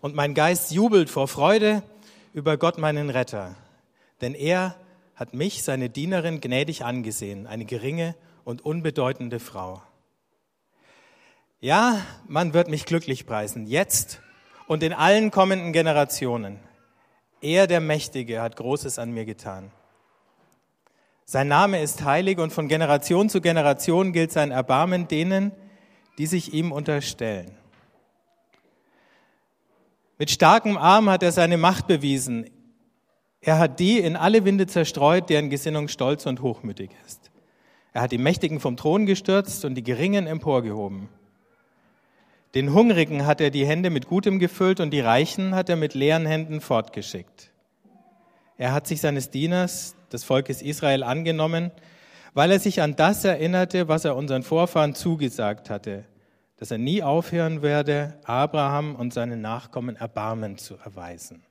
Und mein Geist jubelt vor Freude über Gott, meinen Retter. Denn er hat mich, seine Dienerin, gnädig angesehen, eine geringe und unbedeutende Frau. Ja, man wird mich glücklich preisen, jetzt und in allen kommenden Generationen. Er, der Mächtige, hat Großes an mir getan. Sein Name ist heilig und von Generation zu Generation gilt sein Erbarmen denen, die sich ihm unterstellen. Mit starkem Arm hat er seine Macht bewiesen. Er hat die in alle Winde zerstreut, deren Gesinnung stolz und hochmütig ist. Er hat die Mächtigen vom Thron gestürzt und die Geringen emporgehoben. Den Hungrigen hat er die Hände mit Gutem gefüllt und die Reichen hat er mit leeren Händen fortgeschickt. Er hat sich seines Dieners, des Volkes Israel, angenommen, weil er sich an das erinnerte, was er unseren Vorfahren zugesagt hatte, dass er nie aufhören werde, Abraham und seine Nachkommen Erbarmen zu erweisen.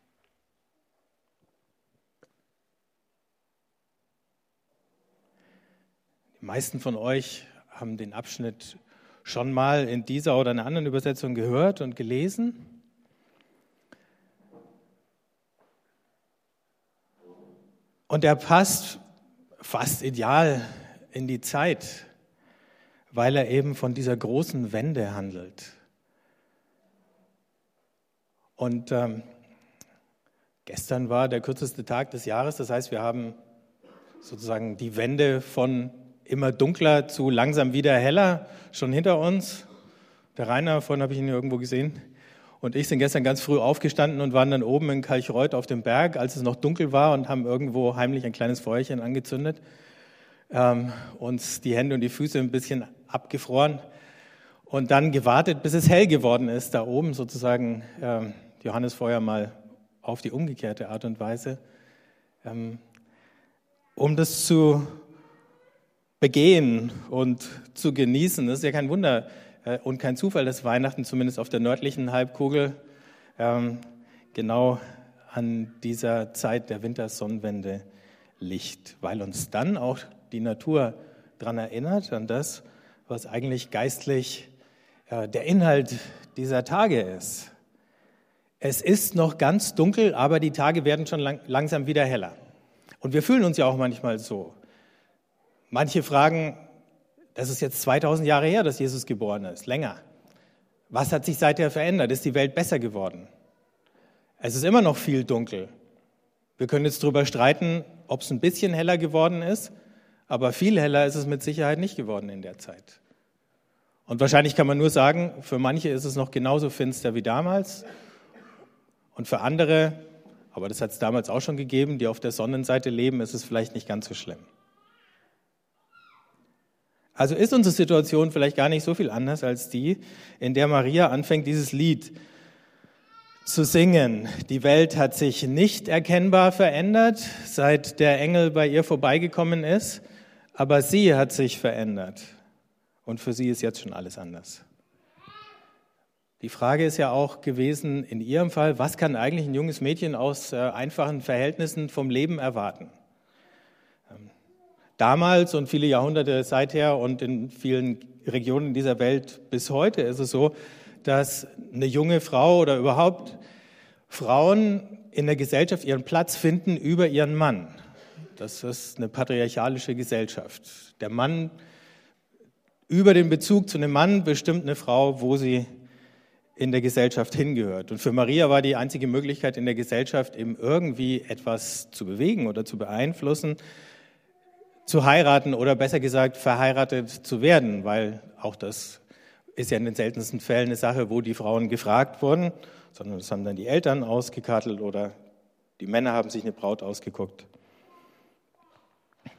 Die meisten von euch haben den Abschnitt schon mal in dieser oder einer anderen Übersetzung gehört und gelesen? Und er passt fast ideal in die Zeit, weil er eben von dieser großen Wende handelt. Und ähm, gestern war der kürzeste Tag des Jahres, das heißt, wir haben sozusagen die Wende von immer dunkler zu langsam wieder heller schon hinter uns. Der Rainer, vorhin habe ich ihn irgendwo gesehen, und ich sind gestern ganz früh aufgestanden und waren dann oben in Kalchreuth auf dem Berg, als es noch dunkel war und haben irgendwo heimlich ein kleines Feuerchen angezündet, ähm, uns die Hände und die Füße ein bisschen abgefroren und dann gewartet, bis es hell geworden ist, da oben sozusagen ähm, Johannesfeuer mal auf die umgekehrte Art und Weise, ähm, um das zu begehen und zu genießen. Das ist ja kein Wunder äh, und kein Zufall, dass Weihnachten zumindest auf der nördlichen Halbkugel ähm, genau an dieser Zeit der Wintersonnenwende liegt, weil uns dann auch die Natur daran erinnert, an das, was eigentlich geistlich äh, der Inhalt dieser Tage ist. Es ist noch ganz dunkel, aber die Tage werden schon lang, langsam wieder heller. Und wir fühlen uns ja auch manchmal so. Manche fragen, das ist jetzt 2000 Jahre her, dass Jesus geboren ist, länger. Was hat sich seither verändert? Ist die Welt besser geworden? Es ist immer noch viel dunkel. Wir können jetzt darüber streiten, ob es ein bisschen heller geworden ist, aber viel heller ist es mit Sicherheit nicht geworden in der Zeit. Und wahrscheinlich kann man nur sagen, für manche ist es noch genauso finster wie damals und für andere, aber das hat es damals auch schon gegeben, die auf der Sonnenseite leben, ist es vielleicht nicht ganz so schlimm. Also ist unsere Situation vielleicht gar nicht so viel anders als die, in der Maria anfängt, dieses Lied zu singen. Die Welt hat sich nicht erkennbar verändert, seit der Engel bei ihr vorbeigekommen ist, aber sie hat sich verändert. Und für sie ist jetzt schon alles anders. Die Frage ist ja auch gewesen in ihrem Fall, was kann eigentlich ein junges Mädchen aus äh, einfachen Verhältnissen vom Leben erwarten? damals und viele Jahrhunderte seither und in vielen Regionen dieser Welt bis heute ist es so, dass eine junge Frau oder überhaupt Frauen in der Gesellschaft ihren Platz finden über ihren Mann. Das ist eine patriarchalische Gesellschaft. Der Mann über den Bezug zu einem Mann bestimmt eine Frau, wo sie in der Gesellschaft hingehört. Und für Maria war die einzige Möglichkeit in der Gesellschaft eben irgendwie etwas zu bewegen oder zu beeinflussen, zu heiraten oder besser gesagt verheiratet zu werden, weil auch das ist ja in den seltensten Fällen eine Sache, wo die Frauen gefragt wurden, sondern das haben dann die Eltern ausgekartelt oder die Männer haben sich eine Braut ausgeguckt.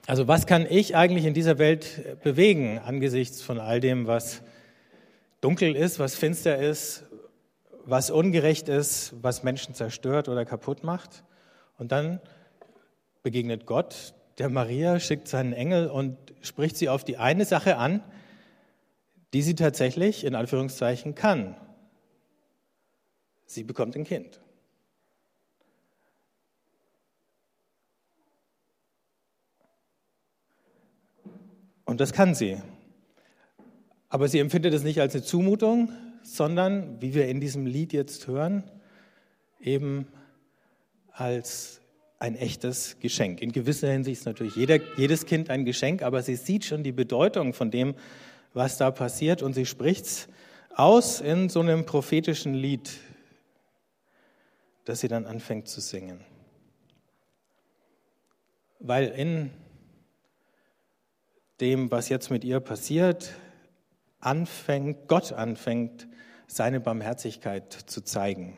Also was kann ich eigentlich in dieser Welt bewegen angesichts von all dem, was dunkel ist, was finster ist, was ungerecht ist, was Menschen zerstört oder kaputt macht? Und dann begegnet Gott, der Maria schickt seinen Engel und spricht sie auf die eine Sache an, die sie tatsächlich in Anführungszeichen kann. Sie bekommt ein Kind. Und das kann sie. Aber sie empfindet es nicht als eine Zumutung, sondern, wie wir in diesem Lied jetzt hören, eben als ein echtes Geschenk. In gewisser Hinsicht ist natürlich jeder, jedes Kind ein Geschenk, aber sie sieht schon die Bedeutung von dem, was da passiert und sie spricht es aus in so einem prophetischen Lied, das sie dann anfängt zu singen. Weil in dem, was jetzt mit ihr passiert, anfängt, Gott anfängt, seine Barmherzigkeit zu zeigen.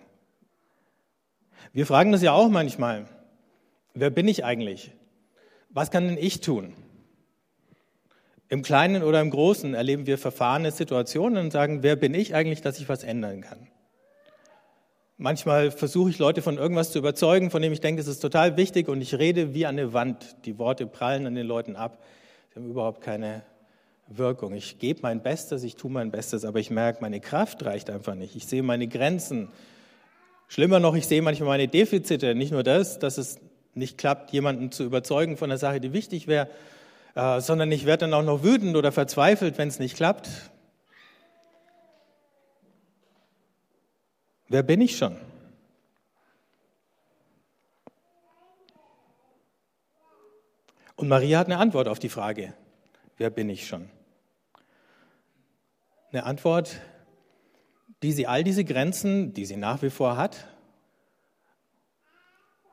Wir fragen das ja auch manchmal. Wer bin ich eigentlich? Was kann denn ich tun? Im Kleinen oder im Großen erleben wir verfahrene Situationen und sagen, wer bin ich eigentlich, dass ich was ändern kann? Manchmal versuche ich Leute von irgendwas zu überzeugen, von dem ich denke, es ist total wichtig und ich rede wie an eine Wand. Die Worte prallen an den Leuten ab. Sie haben überhaupt keine Wirkung. Ich gebe mein Bestes, ich tue mein Bestes, aber ich merke, meine Kraft reicht einfach nicht. Ich sehe meine Grenzen. Schlimmer noch, ich sehe manchmal meine Defizite. Nicht nur das, dass es nicht klappt, jemanden zu überzeugen von einer Sache, die wichtig wäre, äh, sondern ich werde dann auch noch wütend oder verzweifelt, wenn es nicht klappt. Wer bin ich schon? Und Maria hat eine Antwort auf die Frage, wer bin ich schon? Eine Antwort, die sie all diese Grenzen, die sie nach wie vor hat,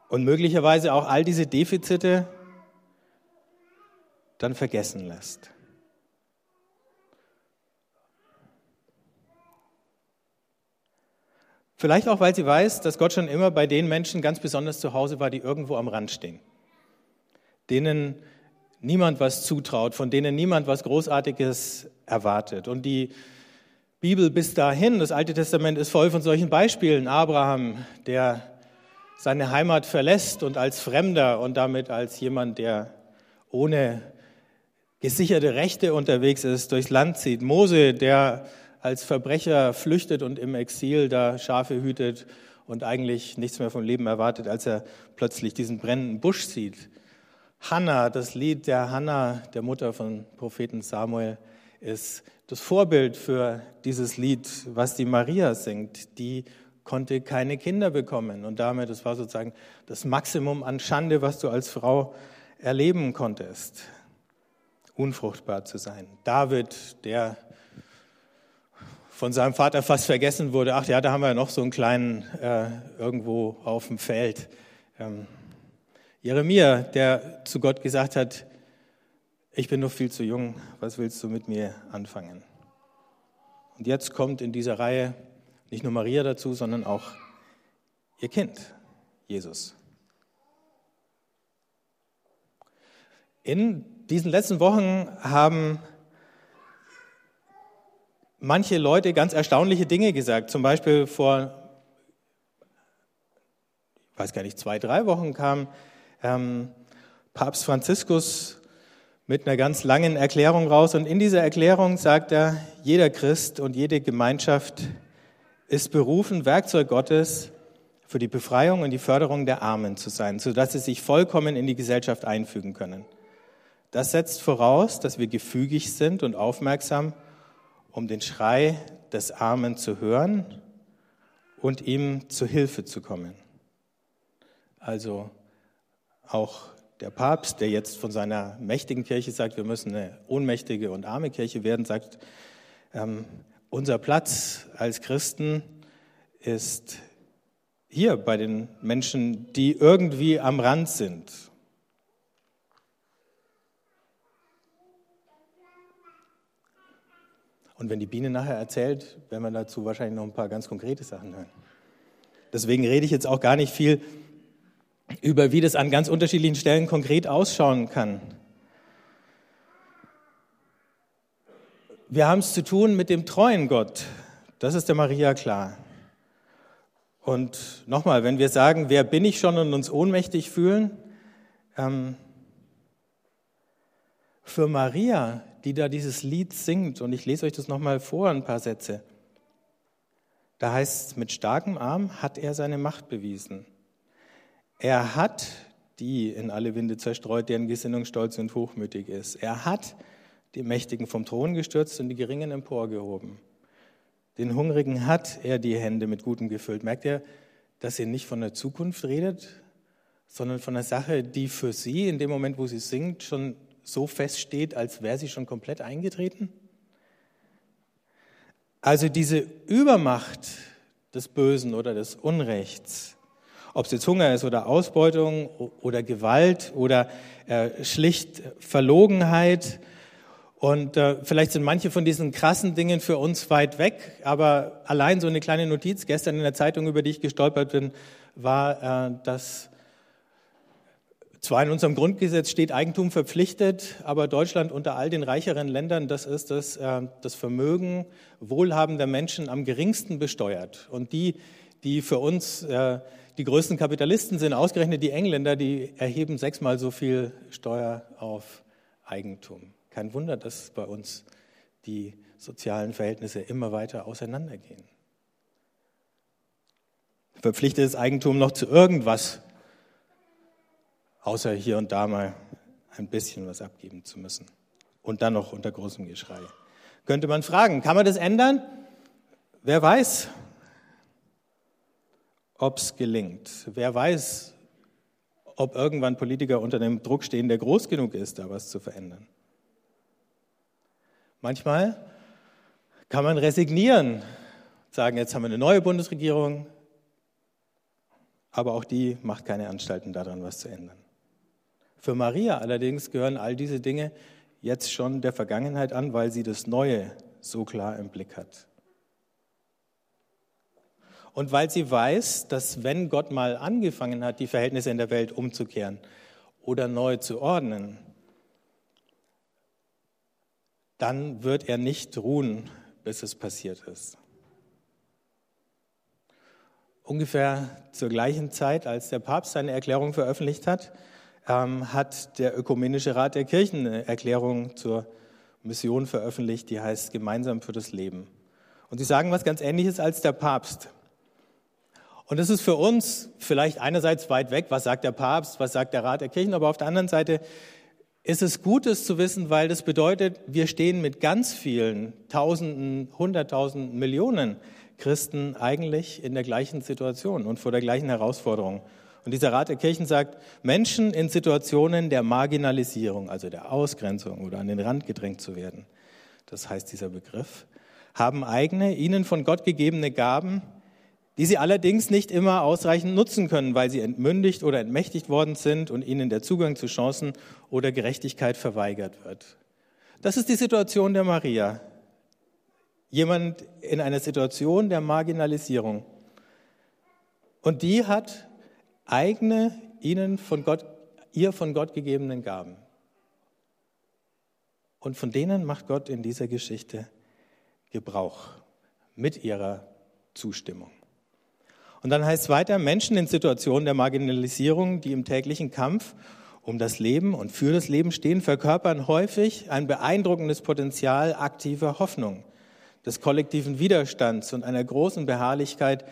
und möglicherweise auch all diese Defizite dann vergessen lässt. Vielleicht auch, weil sie weiß, dass Gott schon immer bei den Menschen ganz besonders zu Hause war, die irgendwo am Rand stehen, denen niemand was zutraut, von denen niemand was Großartiges erwartet. Und die Bibel bis dahin, das Alte Testament ist voll von solchen Beispielen. Abraham, der seine Heimat verlässt und als Fremder und damit als jemand, der ohne gesicherte Rechte unterwegs ist, durchs Land zieht. Mose, der als Verbrecher flüchtet und im Exil da Schafe hütet und eigentlich nichts mehr vom Leben erwartet, als er plötzlich diesen brennenden Busch sieht. Hannah, das Lied der Hannah, der Mutter von Propheten Samuel, ist das Vorbild für dieses Lied, was die Maria singt. Die konnte keine Kinder bekommen und damit, das war sozusagen das Maximum an Schande, was du als Frau erleben konntest, unfruchtbar zu sein. David, der von seinem Vater fast vergessen wurde. Ach ja, da haben wir noch so einen kleinen äh, irgendwo auf dem Feld. Ähm, Jeremia, der zu Gott gesagt hat, ich bin noch viel zu jung, was willst du mit mir anfangen? Und jetzt kommt in dieser Reihe nicht nur Maria dazu, sondern auch ihr Kind, Jesus. In diesen letzten Wochen haben manche Leute ganz erstaunliche Dinge gesagt. Zum Beispiel vor, ich weiß gar nicht, zwei, drei Wochen kam ähm, Papst Franziskus mit einer ganz langen Erklärung raus. Und in dieser Erklärung sagt er, jeder Christ und jede Gemeinschaft ist berufen, Werkzeug Gottes für die Befreiung und die Förderung der Armen zu sein, sodass sie sich vollkommen in die Gesellschaft einfügen können. Das setzt voraus, dass wir gefügig sind und aufmerksam um den Schrei des Armen zu hören und ihm zu Hilfe zu kommen. Also auch der Papst, der jetzt von seiner mächtigen Kirche sagt, wir müssen eine ohnmächtige und arme Kirche werden, sagt, ähm, unser Platz als Christen ist hier bei den Menschen, die irgendwie am Rand sind, Und wenn die Biene nachher erzählt, werden wir dazu wahrscheinlich noch ein paar ganz konkrete Sachen hören. Deswegen rede ich jetzt auch gar nicht viel über, wie das an ganz unterschiedlichen Stellen konkret ausschauen kann. Wir haben es zu tun mit dem treuen Gott. Das ist der Maria klar. Und nochmal, wenn wir sagen, wer bin ich schon und uns ohnmächtig fühlen, ähm, für Maria die da dieses Lied singt. Und ich lese euch das nochmal vor, ein paar Sätze. Da heißt es, mit starkem Arm hat er seine Macht bewiesen. Er hat die in alle Winde zerstreut, deren Gesinnung stolz und hochmütig ist. Er hat die Mächtigen vom Thron gestürzt und die Geringen emporgehoben. Den Hungrigen hat er die Hände mit Gutem gefüllt. Merkt ihr, dass sie nicht von der Zukunft redet, sondern von einer Sache, die für sie in dem Moment, wo sie singt, schon so feststeht, als wäre sie schon komplett eingetreten? Also diese Übermacht des Bösen oder des Unrechts, ob es jetzt Hunger ist oder Ausbeutung oder Gewalt oder äh, schlicht Verlogenheit. Und äh, vielleicht sind manche von diesen krassen Dingen für uns weit weg, aber allein so eine kleine Notiz gestern in der Zeitung, über die ich gestolpert bin, war, äh, dass zwar in unserem Grundgesetz steht Eigentum verpflichtet, aber Deutschland unter all den reicheren Ländern, das ist das, äh, das Vermögen wohlhabender Menschen am geringsten besteuert. Und die, die für uns äh, die größten Kapitalisten sind, ausgerechnet die Engländer, die erheben sechsmal so viel Steuer auf Eigentum. Kein Wunder, dass bei uns die sozialen Verhältnisse immer weiter auseinandergehen. Verpflichtetes Eigentum noch zu irgendwas außer hier und da mal ein bisschen was abgeben zu müssen. Und dann noch unter großem Geschrei. Könnte man fragen, kann man das ändern? Wer weiß, ob es gelingt. Wer weiß, ob irgendwann Politiker unter dem Druck stehen, der groß genug ist, da was zu verändern. Manchmal kann man resignieren, sagen, jetzt haben wir eine neue Bundesregierung, aber auch die macht keine Anstalten daran, was zu ändern. Für Maria allerdings gehören all diese Dinge jetzt schon der Vergangenheit an, weil sie das Neue so klar im Blick hat. Und weil sie weiß, dass wenn Gott mal angefangen hat, die Verhältnisse in der Welt umzukehren oder neu zu ordnen, dann wird er nicht ruhen, bis es passiert ist. Ungefähr zur gleichen Zeit, als der Papst seine Erklärung veröffentlicht hat, ähm, hat der Ökumenische Rat der Kirchen eine Erklärung zur Mission veröffentlicht, die heißt Gemeinsam für das Leben. Und sie sagen was ganz Ähnliches als der Papst. Und das ist für uns vielleicht einerseits weit weg, was sagt der Papst, was sagt der Rat der Kirchen, aber auf der anderen Seite ist es gut, es zu wissen, weil das bedeutet, wir stehen mit ganz vielen Tausenden, Hunderttausenden, Millionen Christen eigentlich in der gleichen Situation und vor der gleichen Herausforderung. Und dieser Rat der Kirchen sagt, Menschen in Situationen der Marginalisierung, also der Ausgrenzung oder an den Rand gedrängt zu werden, das heißt dieser Begriff, haben eigene, ihnen von Gott gegebene Gaben, die sie allerdings nicht immer ausreichend nutzen können, weil sie entmündigt oder entmächtigt worden sind und ihnen der Zugang zu Chancen oder Gerechtigkeit verweigert wird. Das ist die Situation der Maria. Jemand in einer Situation der Marginalisierung. Und die hat eigene, ihnen von Gott, ihr von Gott gegebenen Gaben. Und von denen macht Gott in dieser Geschichte Gebrauch mit ihrer Zustimmung. Und dann heißt es weiter, Menschen in Situationen der Marginalisierung, die im täglichen Kampf um das Leben und für das Leben stehen, verkörpern häufig ein beeindruckendes Potenzial aktiver Hoffnung, des kollektiven Widerstands und einer großen Beharrlichkeit,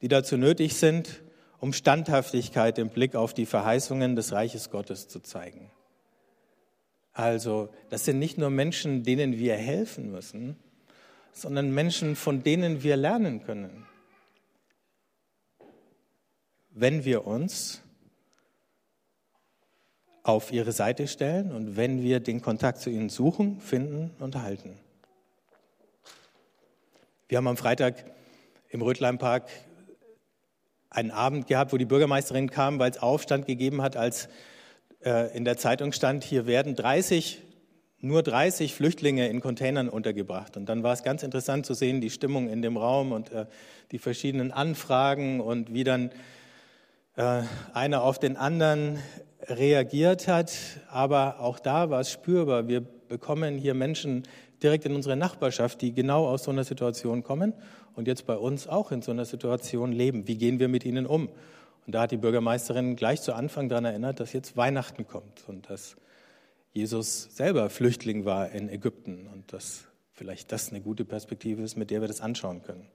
die dazu nötig sind, um Standhaftigkeit im Blick auf die Verheißungen des Reiches Gottes zu zeigen. Also, das sind nicht nur Menschen, denen wir helfen müssen, sondern Menschen, von denen wir lernen können wenn wir uns auf ihre Seite stellen und wenn wir den Kontakt zu ihnen suchen, finden und halten. Wir haben am Freitag im Rötlein-Park einen Abend gehabt, wo die Bürgermeisterin kam, weil es Aufstand gegeben hat, als äh, in der Zeitung stand, hier werden 30, nur 30 Flüchtlinge in Containern untergebracht. Und dann war es ganz interessant zu sehen, die Stimmung in dem Raum und äh, die verschiedenen Anfragen und wie dann äh, einer auf den anderen reagiert hat. Aber auch da war es spürbar. Wir bekommen hier Menschen direkt in unserer Nachbarschaft, die genau aus so einer Situation kommen und jetzt bei uns auch in so einer Situation leben. Wie gehen wir mit ihnen um? Und da hat die Bürgermeisterin gleich zu Anfang daran erinnert, dass jetzt Weihnachten kommt und dass Jesus selber Flüchtling war in Ägypten und dass vielleicht das eine gute Perspektive ist, mit der wir das anschauen können.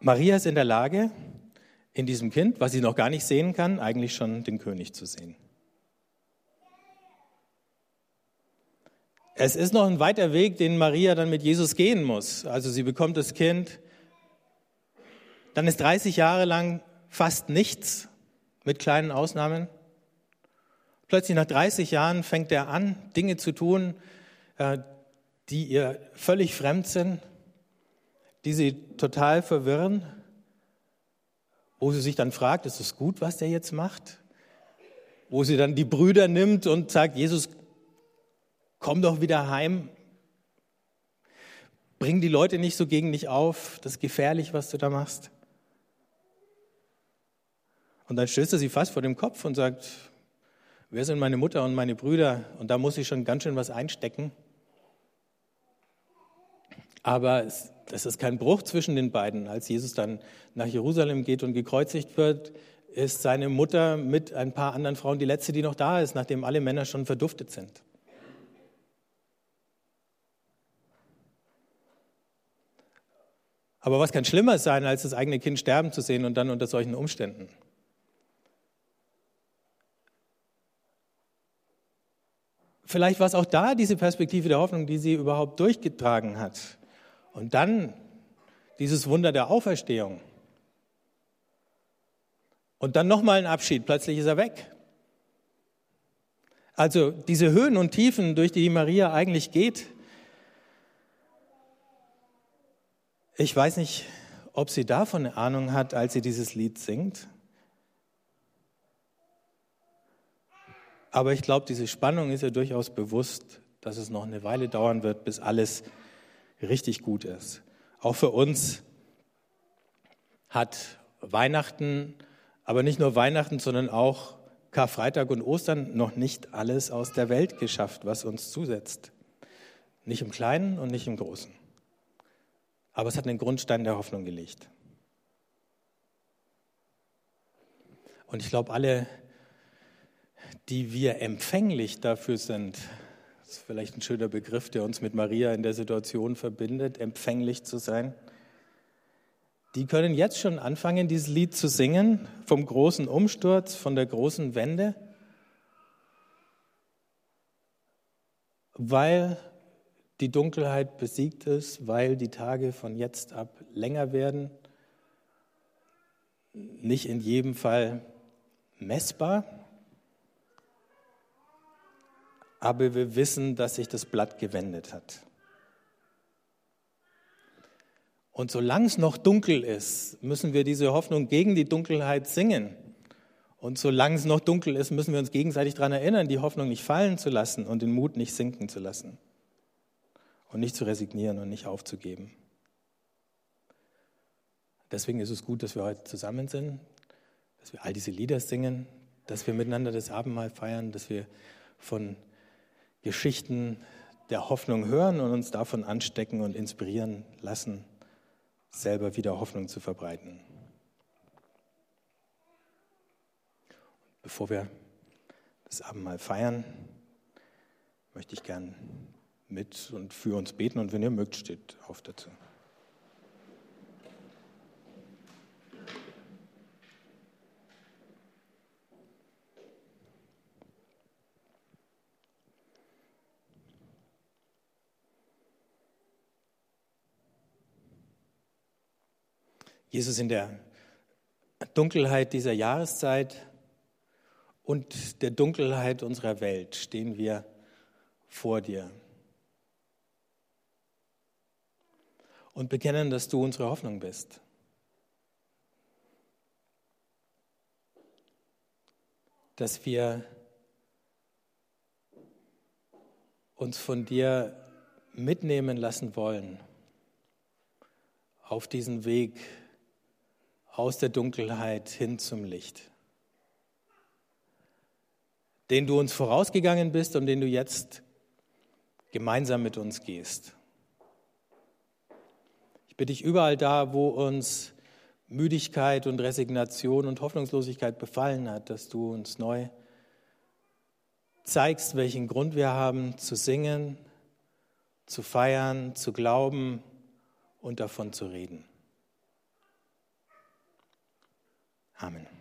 Maria ist in der Lage, in diesem Kind, was sie noch gar nicht sehen kann, eigentlich schon den König zu sehen. es ist noch ein weiter Weg, den Maria dann mit Jesus gehen muss. Also sie bekommt das Kind, dann ist 30 Jahre lang fast nichts, mit kleinen Ausnahmen. Plötzlich nach 30 Jahren fängt er an, Dinge zu tun, äh, die ihr völlig fremd sind, die sie total verwirren, wo sie sich dann fragt, ist es gut, was der jetzt macht? Wo sie dann die Brüder nimmt und sagt, Jesus, komm doch wieder heim. Bring die Leute nicht so gegen dich auf, das ist gefährlich, was du da machst. Und dann stößt er sie fast vor dem Kopf und sagt, wer sind meine Mutter und meine Brüder? Und da muss ich schon ganz schön was einstecken. Aber das ist kein Bruch zwischen den beiden. Als Jesus dann nach Jerusalem geht und gekreuzigt wird, ist seine Mutter mit ein paar anderen Frauen die letzte, die noch da ist, nachdem alle Männer schon verduftet sind. Aber was kann schlimmer sein, als das eigene Kind sterben zu sehen und dann unter solchen Umständen? Vielleicht war es auch da diese Perspektive der Hoffnung, die sie überhaupt durchgetragen hat. Und dann dieses Wunder der Auferstehung. Und dann nochmal ein Abschied, plötzlich ist er weg. Also diese Höhen und Tiefen, durch die Maria eigentlich geht, ich weiß nicht, ob sie davon eine Ahnung hat, als sie dieses Lied singt. Aber ich glaube, diese Spannung ist ja durchaus bewusst, dass es noch eine Weile dauern wird, bis alles richtig gut ist. Auch für uns hat Weihnachten, aber nicht nur Weihnachten, sondern auch Karfreitag und Ostern noch nicht alles aus der Welt geschafft, was uns zusetzt. Nicht im Kleinen und nicht im Großen. Aber es hat einen Grundstein der Hoffnung gelegt. Und ich glaube, alle die wir empfänglich dafür sind, das ist vielleicht ein schöner Begriff, der uns mit Maria in der Situation verbindet, empfänglich zu sein, die können jetzt schon anfangen, dieses Lied zu singen, vom großen Umsturz, von der großen Wende, weil die Dunkelheit besiegt ist, weil die Tage von jetzt ab länger werden, nicht in jedem Fall messbar, aber wir wissen, dass sich das Blatt gewendet hat. Und solange es noch dunkel ist, müssen wir diese Hoffnung gegen die Dunkelheit singen. Und solange es noch dunkel ist, müssen wir uns gegenseitig daran erinnern, die Hoffnung nicht fallen zu lassen und den Mut nicht sinken zu lassen. Und nicht zu resignieren und nicht aufzugeben. Deswegen ist es gut, dass wir heute zusammen sind, dass wir all diese Lieder singen, dass wir miteinander das Abendmahl feiern, dass wir von Geschichten der Hoffnung hören und uns davon anstecken und inspirieren lassen, selber wieder Hoffnung zu verbreiten. Bevor wir das Abendmahl feiern, möchte ich gern mit und für uns beten und wenn ihr mögt, steht auf dazu. Jesus, in der Dunkelheit dieser Jahreszeit und der Dunkelheit unserer Welt stehen wir vor dir und bekennen, dass du unsere Hoffnung bist. Dass wir uns von dir mitnehmen lassen wollen auf diesen Weg aus der Dunkelheit hin zum Licht, den du uns vorausgegangen bist und den du jetzt gemeinsam mit uns gehst. Ich bitte dich überall da, wo uns Müdigkeit und Resignation und Hoffnungslosigkeit befallen hat, dass du uns neu zeigst, welchen Grund wir haben zu singen, zu feiern, zu glauben und davon zu reden. Amen.